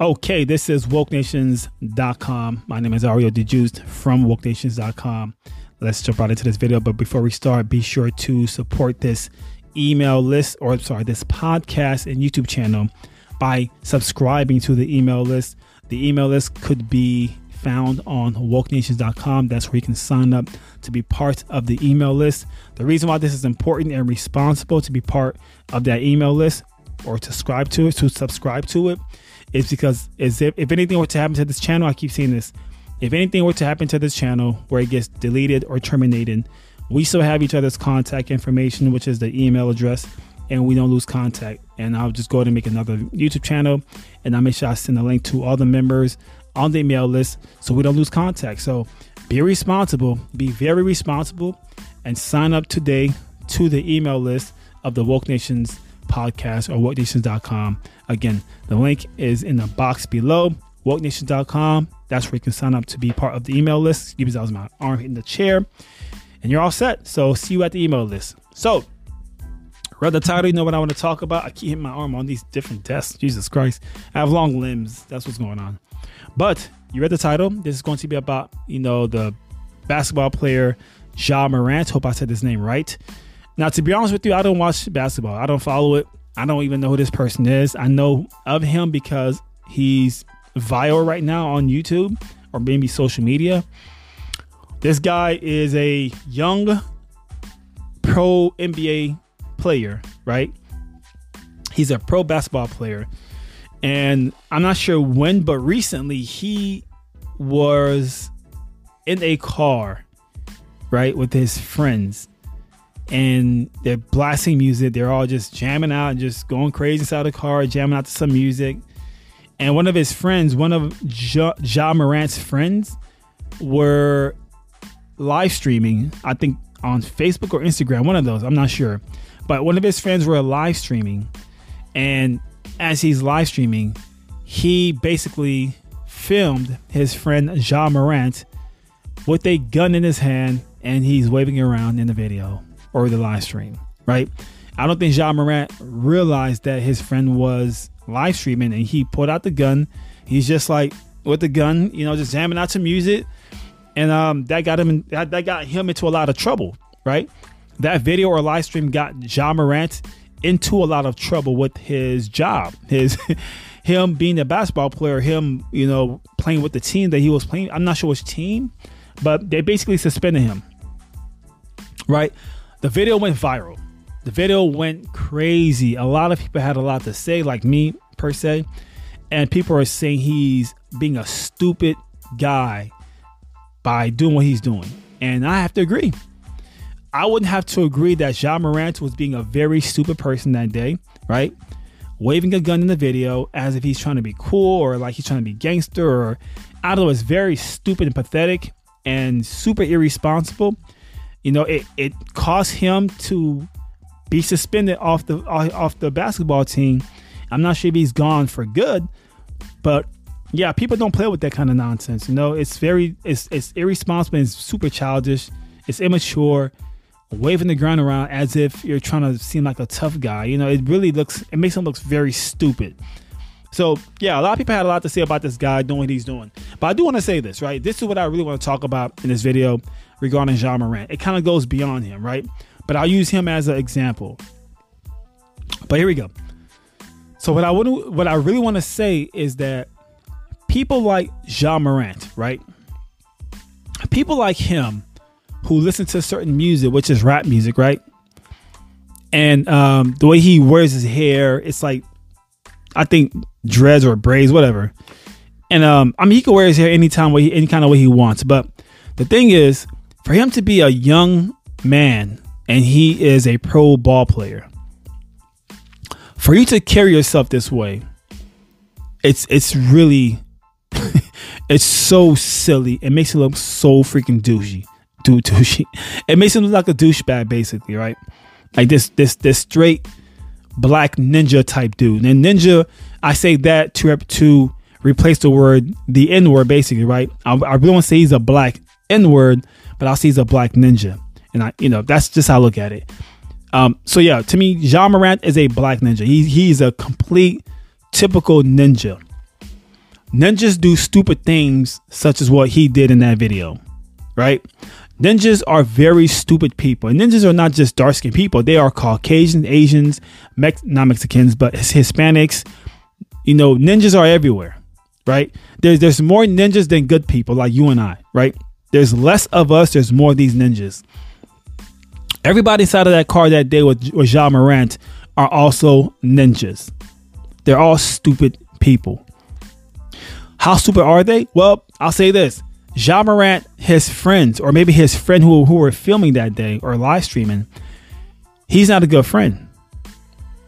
Okay, this is wokenations.com. My name is Ario DeJuiced from wokenations.com. Let's jump right into this video. But before we start, be sure to support this email list or sorry, this podcast and YouTube channel by subscribing to the email list. The email list could be found on wokenations.com. That's where you can sign up to be part of the email list. The reason why this is important and responsible to be part of that email list or subscribe to it, to subscribe to it, is because if, if anything were to happen to this channel, I keep saying this. If anything were to happen to this channel where it gets deleted or terminated, we still have each other's contact information, which is the email address, and we don't lose contact. And I'll just go ahead and make another YouTube channel, and I'll make sure I send a link to all the members on the email list so we don't lose contact. So be responsible, be very responsible, and sign up today to the email list of the Woke Nations podcast or wokenations.com. Again, the link is in the box below, wokenations.com. That's where you can sign up to be part of the email list. Give yourselves my arm hitting the chair, and you're all set. So see you at the email list. So read the title, you know what I want to talk about. I keep hitting my arm on these different desks. Jesus Christ. I have long limbs. That's what's going on. But you read the title. This is going to be about, you know, the basketball player Ja Morant. Hope I said his name right. Now, to be honest with you, I don't watch basketball. I don't follow it. I don't even know who this person is. I know of him because he's viral right now on YouTube or maybe social media. This guy is a young pro NBA player, right? He's a pro basketball player. And I'm not sure when, but recently he was in a car, right, with his friends. And they're blasting music. They're all just jamming out and just going crazy inside the car, jamming out to some music. And one of his friends, one of ja, ja Morant's friends, were live streaming, I think on Facebook or Instagram, one of those, I'm not sure. But one of his friends were live streaming. And as he's live streaming, he basically filmed his friend Ja Morant with a gun in his hand and he's waving around in the video or the live stream, right? I don't think Ja Morant realized that his friend was live streaming and he pulled out the gun. He's just like with the gun, you know, just jamming out some music. And um, that got him in, that, that got him into a lot of trouble, right? That video or live stream got Ja Morant into a lot of trouble with his job. His him being a basketball player, him, you know, playing with the team that he was playing. I'm not sure which team, but they basically suspended him. Right? The video went viral. The video went crazy. A lot of people had a lot to say, like me per se. And people are saying he's being a stupid guy by doing what he's doing. And I have to agree. I wouldn't have to agree that Ja Morant was being a very stupid person that day, right? Waving a gun in the video as if he's trying to be cool or like he's trying to be gangster or I don't know, it's very stupid and pathetic and super irresponsible. You know, it, it caused him to be suspended off the off the basketball team. I'm not sure if he's gone for good, but yeah, people don't play with that kind of nonsense. You know, it's very it's it's irresponsible. It's super childish. It's immature waving the ground around as if you're trying to seem like a tough guy. You know, it really looks, it makes him look very stupid. So, yeah, a lot of people had a lot to say about this guy doing what he's doing. But I do want to say this, right? This is what I really want to talk about in this video regarding Ja Morant. It kind of goes beyond him, right? But I'll use him as an example. But here we go. So what I would, what I really want to say is that people like Ja Morant, right? People like him who listen to certain music, which is rap music, right? And um, the way he wears his hair, it's like I think dreads or braids, whatever. And um, I mean, he can wear his hair anytime, way, any kind of way he wants. But the thing is, for him to be a young man and he is a pro ball player, for you to carry yourself this way, it's it's really it's so silly. It makes it look so freaking douchey dude douchey. It makes him look like a douchebag, basically, right? Like this, this, this straight black ninja type dude. And ninja, I say that to to replace the word the N word, basically, right? I, I really want to say he's a black N word, but I'll say he's a black ninja, and I, you know, that's just how I look at it. Um, so yeah, to me, Ja Morant is a black ninja. He he's a complete typical ninja. ninjas do stupid things such as what he did in that video, right? Ninjas are very stupid people. And ninjas are not just dark skinned people, they are Caucasian, Asians, Mex- not Mexicans, but Hispanics. You know, ninjas are everywhere, right? There's, there's more ninjas than good people like you and I, right? There's less of us, there's more of these ninjas. Everybody inside of that car that day with, with Ja Morant are also ninjas. They're all stupid people. How stupid are they? Well, I'll say this. Ja Morant, his friends, or maybe his friend who, who were filming that day or live streaming, he's not a good friend.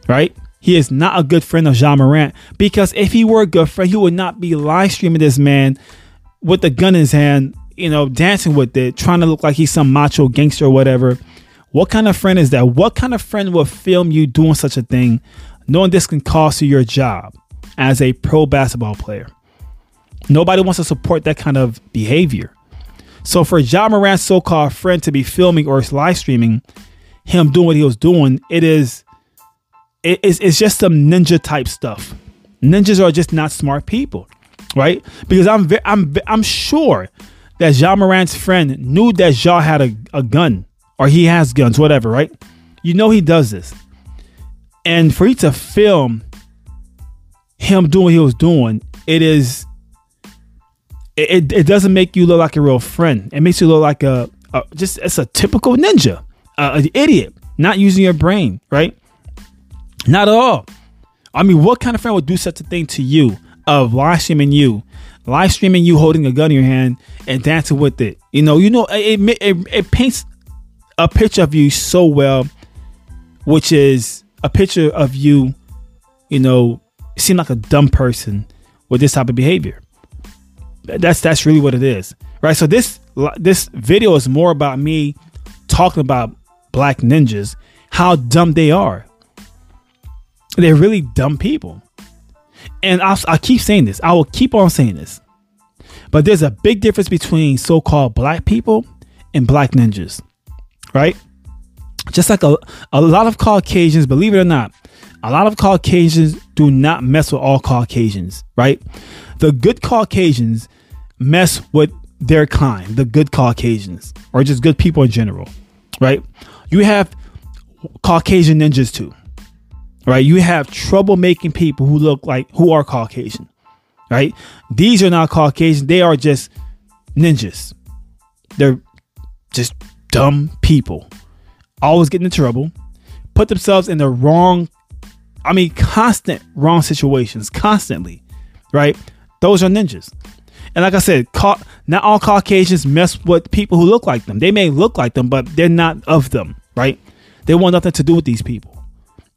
Right? He is not a good friend of Ja Morant because if he were a good friend, he would not be live streaming this man with a gun in his hand, you know, dancing with it, trying to look like he's some macho gangster or whatever. What kind of friend is that? What kind of friend will film you doing such a thing, knowing this can cost you your job as a pro basketball player? Nobody wants to support that kind of behavior. So for Ja Morant's so-called friend to be filming or live streaming him doing what he was doing, it is it is it's just some ninja type stuff. Ninjas are just not smart people, right? Because I'm I'm I'm sure that Ja Morant's friend knew that Ja had a, a gun or he has guns, whatever, right? You know he does this. And for you to film him doing what he was doing, it is it, it doesn't make you look like a real friend. It makes you look like a, a just it's a typical ninja, uh, an idiot, not using your brain, right? Not at all. I mean, what kind of friend would do such a thing to you of live streaming you, live streaming you holding a gun in your hand and dancing with it? You know, you know, it it, it paints a picture of you so well, which is a picture of you, you know, seem like a dumb person with this type of behavior. That's that's really what it is, right? So this this video is more about me talking about black ninjas, how dumb they are. They're really dumb people, and I'll, I keep saying this. I will keep on saying this, but there's a big difference between so-called black people and black ninjas, right? Just like a, a lot of Caucasians, believe it or not, a lot of Caucasians do not mess with all Caucasians, right? The good Caucasians mess with their kind, the good Caucasians, or just good people in general, right? You have Caucasian ninjas too, right? You have troublemaking people who look like who are Caucasian, right? These are not Caucasian, they are just ninjas. They're just dumb people, always getting in trouble, put themselves in the wrong, I mean, constant wrong situations, constantly, right? Those are ninjas. And like I said, ca- not all Caucasians mess with people who look like them. They may look like them, but they're not of them, right? They want nothing to do with these people.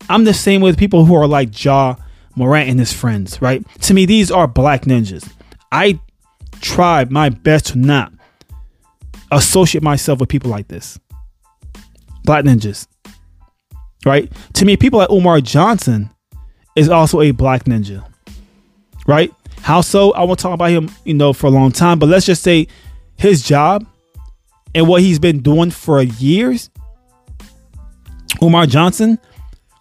I'm the same with people who are like Ja Morant and his friends, right? To me, these are black ninjas. I try my best to not associate myself with people like this. Black ninjas. Right? To me, people like Umar Johnson is also a black ninja. Right? How so? I won't talk about him, you know, for a long time, but let's just say his job and what he's been doing for years. Umar Johnson,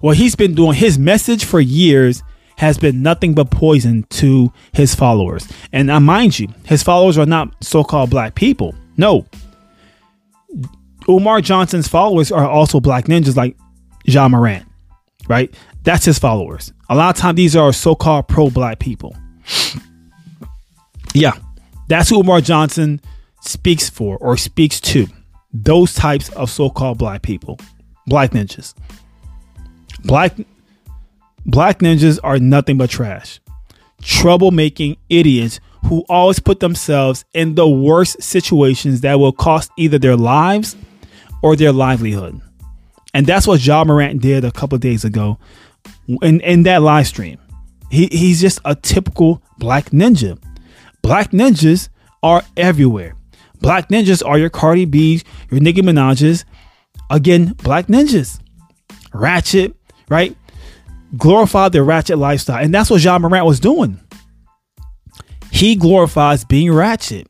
what he's been doing, his message for years has been nothing but poison to his followers. And I mind you, his followers are not so called black people. No. Umar Johnson's followers are also black ninjas like Ja Morant, right? That's his followers. A lot of times these are so called pro black people. Yeah, that's who Umar Johnson speaks for or speaks to. Those types of so-called black people, black ninjas. Black black ninjas are nothing but trash. Troublemaking idiots who always put themselves in the worst situations that will cost either their lives or their livelihood. And that's what Ja Morant did a couple days ago in, in that live stream. He, he's just a typical black ninja. Black ninjas are everywhere. Black ninjas are your Cardi B's, your Nicki Minaj's. Again, black ninjas. Ratchet, right? Glorify the ratchet lifestyle. And that's what Ja Morant was doing. He glorifies being ratchet.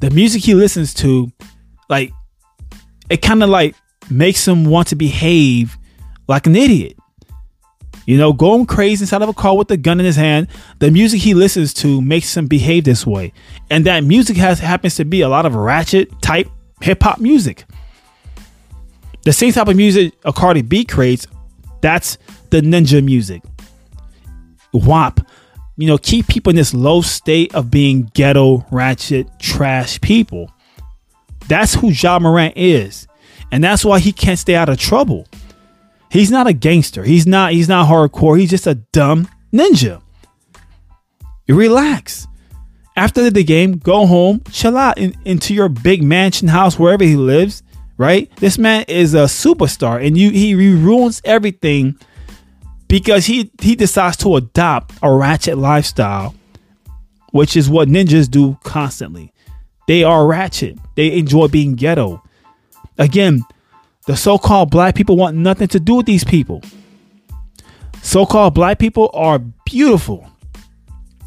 The music he listens to, like, it kind of like makes him want to behave like an idiot. You know, going crazy inside of a car with a gun in his hand. The music he listens to makes him behave this way. And that music has happens to be a lot of ratchet type hip hop music. The same type of music a Cardi B creates, that's the ninja music. WAP, you know, keep people in this low state of being ghetto, ratchet, trash people. That's who Ja Morant is. And that's why he can't stay out of trouble. He's not a gangster. He's not he's not hardcore. He's just a dumb ninja. You relax. After the game, go home, chill out in, into your big mansion house wherever he lives, right? This man is a superstar and you he ruins everything because he he decides to adopt a ratchet lifestyle, which is what ninjas do constantly. They are ratchet. They enjoy being ghetto. Again, the so-called black people want nothing to do with these people. So-called black people are beautiful,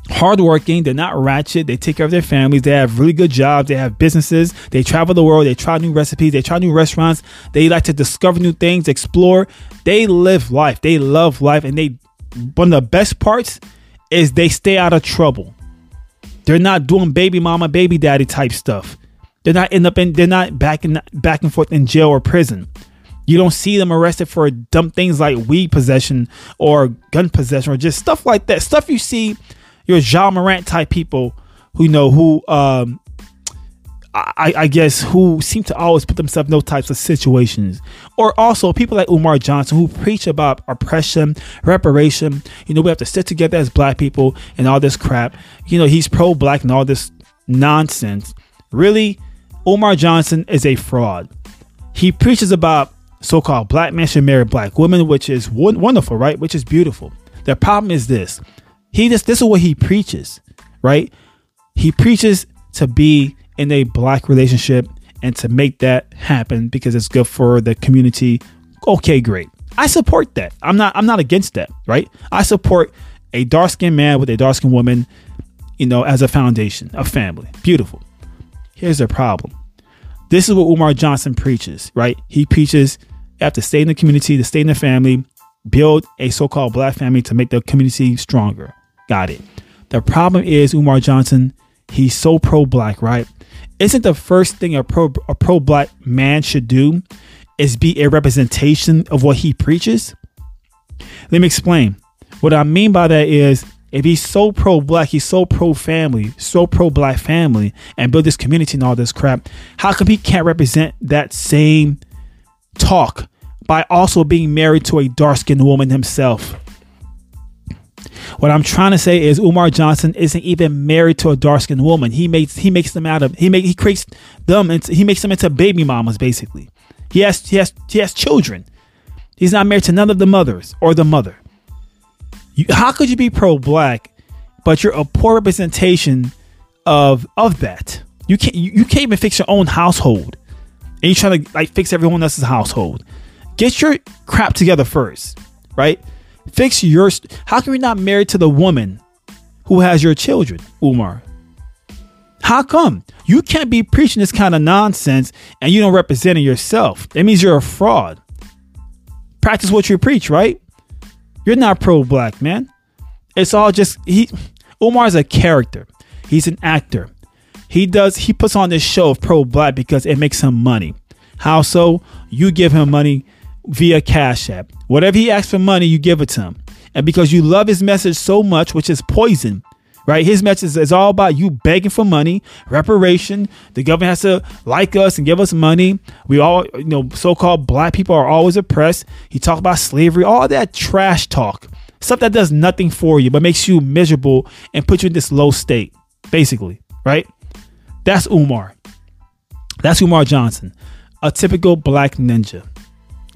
hardworking. They're not ratchet. They take care of their families. They have really good jobs. They have businesses. They travel the world. They try new recipes. They try new restaurants. They like to discover new things, explore. They live life. They love life, and they. One of the best parts is they stay out of trouble. They're not doing baby mama, baby daddy type stuff. They're not end up in they're not back in back and forth in jail or prison. You don't see them arrested for dumb things like weed possession or gun possession or just stuff like that. Stuff you see your Ja Morant type people who know who um I, I, guess who seem to always put themselves in those types of situations. Or also people like Umar Johnson who preach about oppression, reparation. You know, we have to sit together as black people and all this crap. You know, he's pro black and all this nonsense. Really, Umar Johnson is a fraud. He preaches about so called black men should marry black women, which is wonderful, right? Which is beautiful. The problem is this he just, this is what he preaches, right? He preaches to be in a black relationship and to make that happen because it's good for the community. Okay, great. I support that. I'm not I'm not against that, right? I support a dark skinned man with a dark skinned woman, you know, as a foundation, a family. Beautiful. Here's the problem. This is what Umar Johnson preaches, right? He preaches you have to stay in the community, to stay in the family, build a so-called black family to make the community stronger. Got it. The problem is Umar Johnson, he's so pro-black, right? Isn't the first thing a pro a pro-black man should do is be a representation of what he preaches? Let me explain. What I mean by that is if he's so pro black, he's so pro family, so pro black family, and build this community and all this crap, how come he can't represent that same talk by also being married to a dark skinned woman himself? What I'm trying to say is Umar Johnson isn't even married to a dark skinned woman. He makes he makes them out of he make he creates them into he makes them into baby mamas basically. He has he has he has children. He's not married to none of the mothers or the mother. You, how could you be pro black, but you're a poor representation of of that? You can't you, you can't even fix your own household, and you're trying to like fix everyone else's household. Get your crap together first, right? Fix your. How can you not married to the woman who has your children, Umar? How come you can't be preaching this kind of nonsense and you don't represent it yourself? That means you're a fraud. Practice what you preach, right? You're not pro black, man. It's all just he Umar's a character. He's an actor. He does he puts on this show of pro black because it makes him money. How so? You give him money via Cash App. Whatever he asks for money, you give it to him. And because you love his message so much, which is poison, right? His message is all about you begging for money, reparation. The government has to like us and give us money. We all, you know, so-called black people are always oppressed. He talked about slavery, all that trash talk, stuff that does nothing for you but makes you miserable and puts you in this low state, basically, right? That's Umar. That's Umar Johnson, a typical black ninja.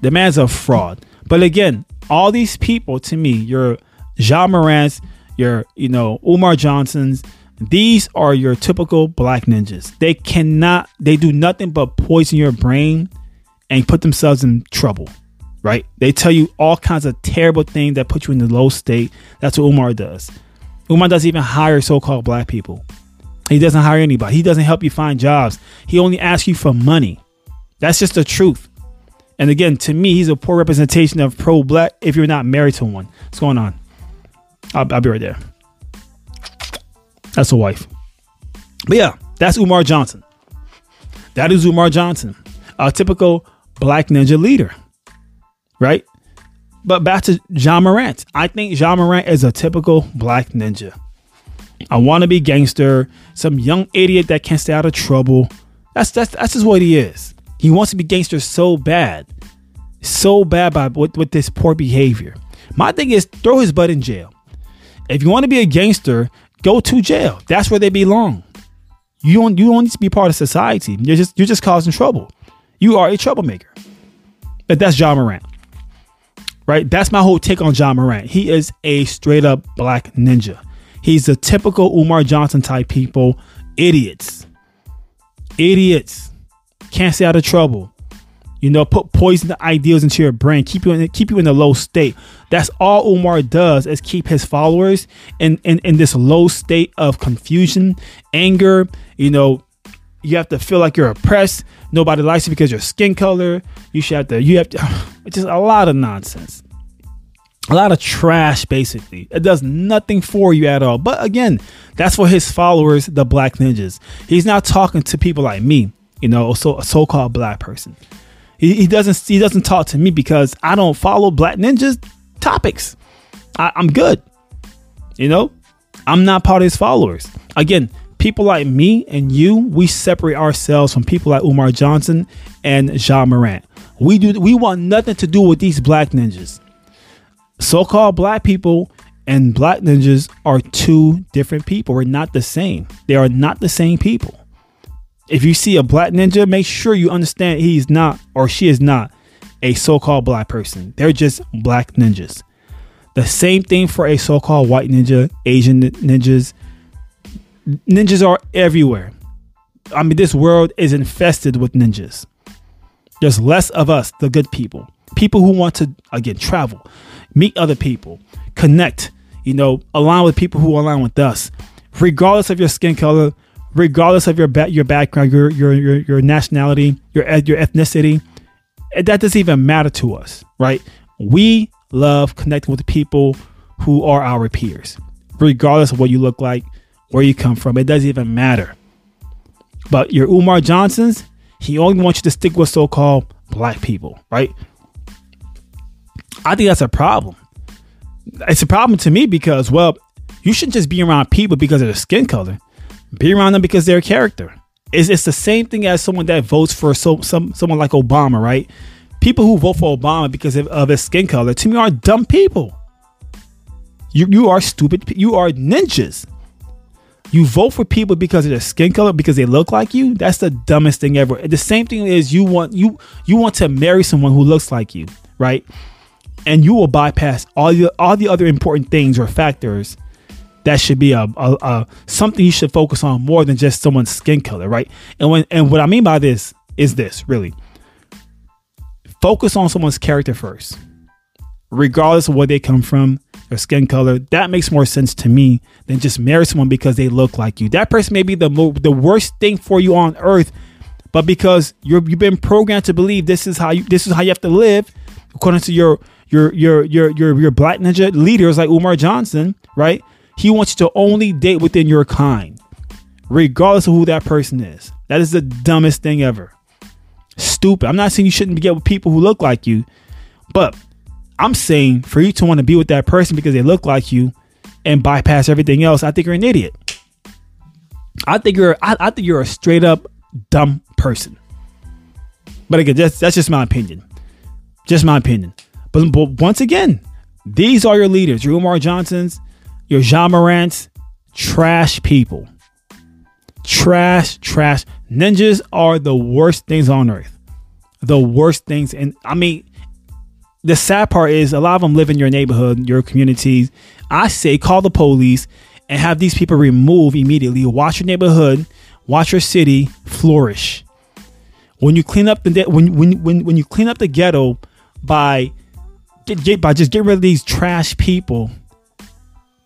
The man's a fraud. But again, all these people to me, your Ja Morant's, your, you know, Umar Johnson's. These are your typical black ninjas. They cannot, they do nothing but poison your brain and put themselves in trouble, right? They tell you all kinds of terrible things that put you in the low state. That's what Umar does. Umar doesn't even hire so called black people. He doesn't hire anybody. He doesn't help you find jobs. He only asks you for money. That's just the truth. And again, to me, he's a poor representation of pro black if you're not married to one. What's going on? I'll, I'll be right there. That's a wife. But yeah, that's Umar Johnson. That is Umar Johnson, a typical black ninja leader, right? But back to Ja Morant. I think Ja Morant is a typical black ninja. I want to be gangster, some young idiot that can't stay out of trouble. That's that's that's just what he is. He wants to be gangster so bad, so bad by with, with this poor behavior. My thing is throw his butt in jail. If you want to be a gangster, go to jail. That's where they belong. You don't you don't need to be part of society. You're just you're just causing trouble. You are a troublemaker. But that's Ja Morant. Right? That's my whole take on Ja Morant. He is a straight up black ninja. He's a typical Umar Johnson type people. Idiots. Idiots. Can't stay out of trouble. You know, put poison ideas into your brain, keep you in keep you in a low state. That's all Umar does is keep his followers in, in, in this low state of confusion, anger. You know, you have to feel like you're oppressed. Nobody likes you because your skin color. You should have to. You have to. It's just a lot of nonsense a lot of trash basically it does nothing for you at all but again that's for his followers the black ninjas he's not talking to people like me you know so a so-called black person he, he doesn't he doesn't talk to me because i don't follow black ninjas topics I, i'm good you know i'm not part of his followers again people like me and you we separate ourselves from people like umar johnson and ja morant we do we want nothing to do with these black ninjas so called black people and black ninjas are two different people. We're not the same. They are not the same people. If you see a black ninja, make sure you understand he's not or she is not a so called black person. They're just black ninjas. The same thing for a so called white ninja, Asian ninjas. Ninjas are everywhere. I mean, this world is infested with ninjas. There's less of us, the good people. People who want to, again, travel meet other people, connect, you know, align with people who align with us, regardless of your skin color, regardless of your ba- your background, your your your, your nationality, your your ethnicity. That doesn't even matter to us, right? We love connecting with people who are our peers, regardless of what you look like, where you come from. It doesn't even matter. But your Umar Johnsons, he only wants you to stick with so-called black people, right? I think that's a problem. It's a problem to me because, well, you shouldn't just be around people because of their skin color. Be around them because their character. It's, it's the same thing as someone that votes for so, some someone like Obama, right? People who vote for Obama because of, of his skin color, to me, are dumb people. You you are stupid. You are ninjas. You vote for people because of their skin color, because they look like you. That's the dumbest thing ever. The same thing is you want you you want to marry someone who looks like you, right? and you will bypass all the all the other important things or factors that should be a, a, a, something you should focus on more than just someone's skin color, right? And when and what I mean by this is this really focus on someone's character first, regardless of where they come from, their skin color. That makes more sense to me than just marry someone because they look like you. That person may be the mo- the worst thing for you on earth, but because you're you've been programmed to believe this is how you this is how you have to live according to your your your your your your black ninja leaders like Umar Johnson, right? He wants you to only date within your kind, regardless of who that person is. That is the dumbest thing ever. Stupid. I'm not saying you shouldn't get with people who look like you, but I'm saying for you to want to be with that person because they look like you and bypass everything else, I think you're an idiot. I think you're I, I think you're a straight up dumb person. But again, that's that's just my opinion. Just my opinion. But, but once again, these are your leaders, your Umar Johnsons, your Ja Morants, trash people. Trash, trash. Ninjas are the worst things on earth. The worst things. And I mean, the sad part is a lot of them live in your neighborhood, your communities. I say call the police and have these people removed immediately. Watch your neighborhood, watch your city flourish. When you clean up the when when when, when you clean up the ghetto by by just getting rid of these trash people,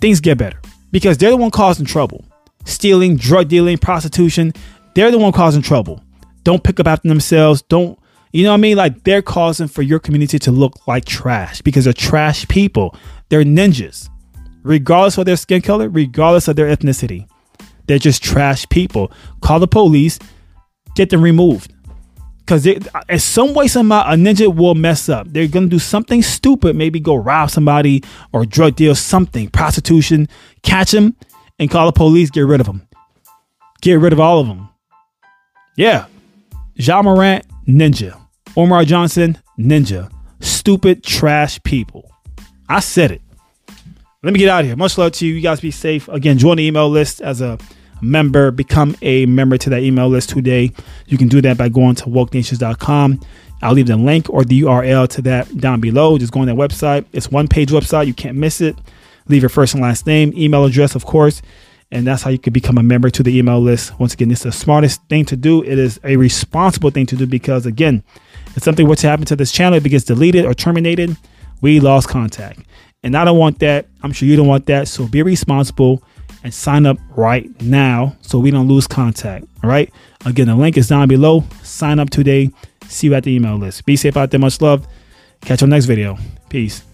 things get better because they're the one causing trouble. Stealing, drug dealing, prostitution, they're the one causing trouble. Don't pick up after themselves. Don't You know what I mean? Like they're causing for your community to look like trash because they're trash people. They're ninjas, regardless of their skin color, regardless of their ethnicity. They're just trash people. Call the police, get them removed. Because in some way, somehow, a ninja will mess up. They're to do something stupid, maybe go rob somebody or drug deal, something, prostitution. Catch them and call the police, get rid of them. Get rid of all of them. Yeah. Ja Morant, ninja. Umar Johnson, ninja. Stupid, trash people. I said it. Let me get out of here. Much love to you. You guys be safe. Again, join the email list as a member. Become a member to that email list today. You can do that by going to wokenations.com. I'll leave the link or the URL to that down below. Just go on that website. It's one page website. You can't miss it. Leave your first and last name, email address, of course. And that's how you can become a member to the email list. Once again, it's the smartest thing to do. It is a responsible thing to do because, again, if something were to happen to this channel, if it gets deleted or terminated, we lost contact. And I don't want that. I'm sure you don't want that. So be responsible and sign up right now so we don't lose contact. All right. Again, the link is down below. Sign up today. See you at the email list. Be safe out there. Much love. Catch you on the next video. Peace.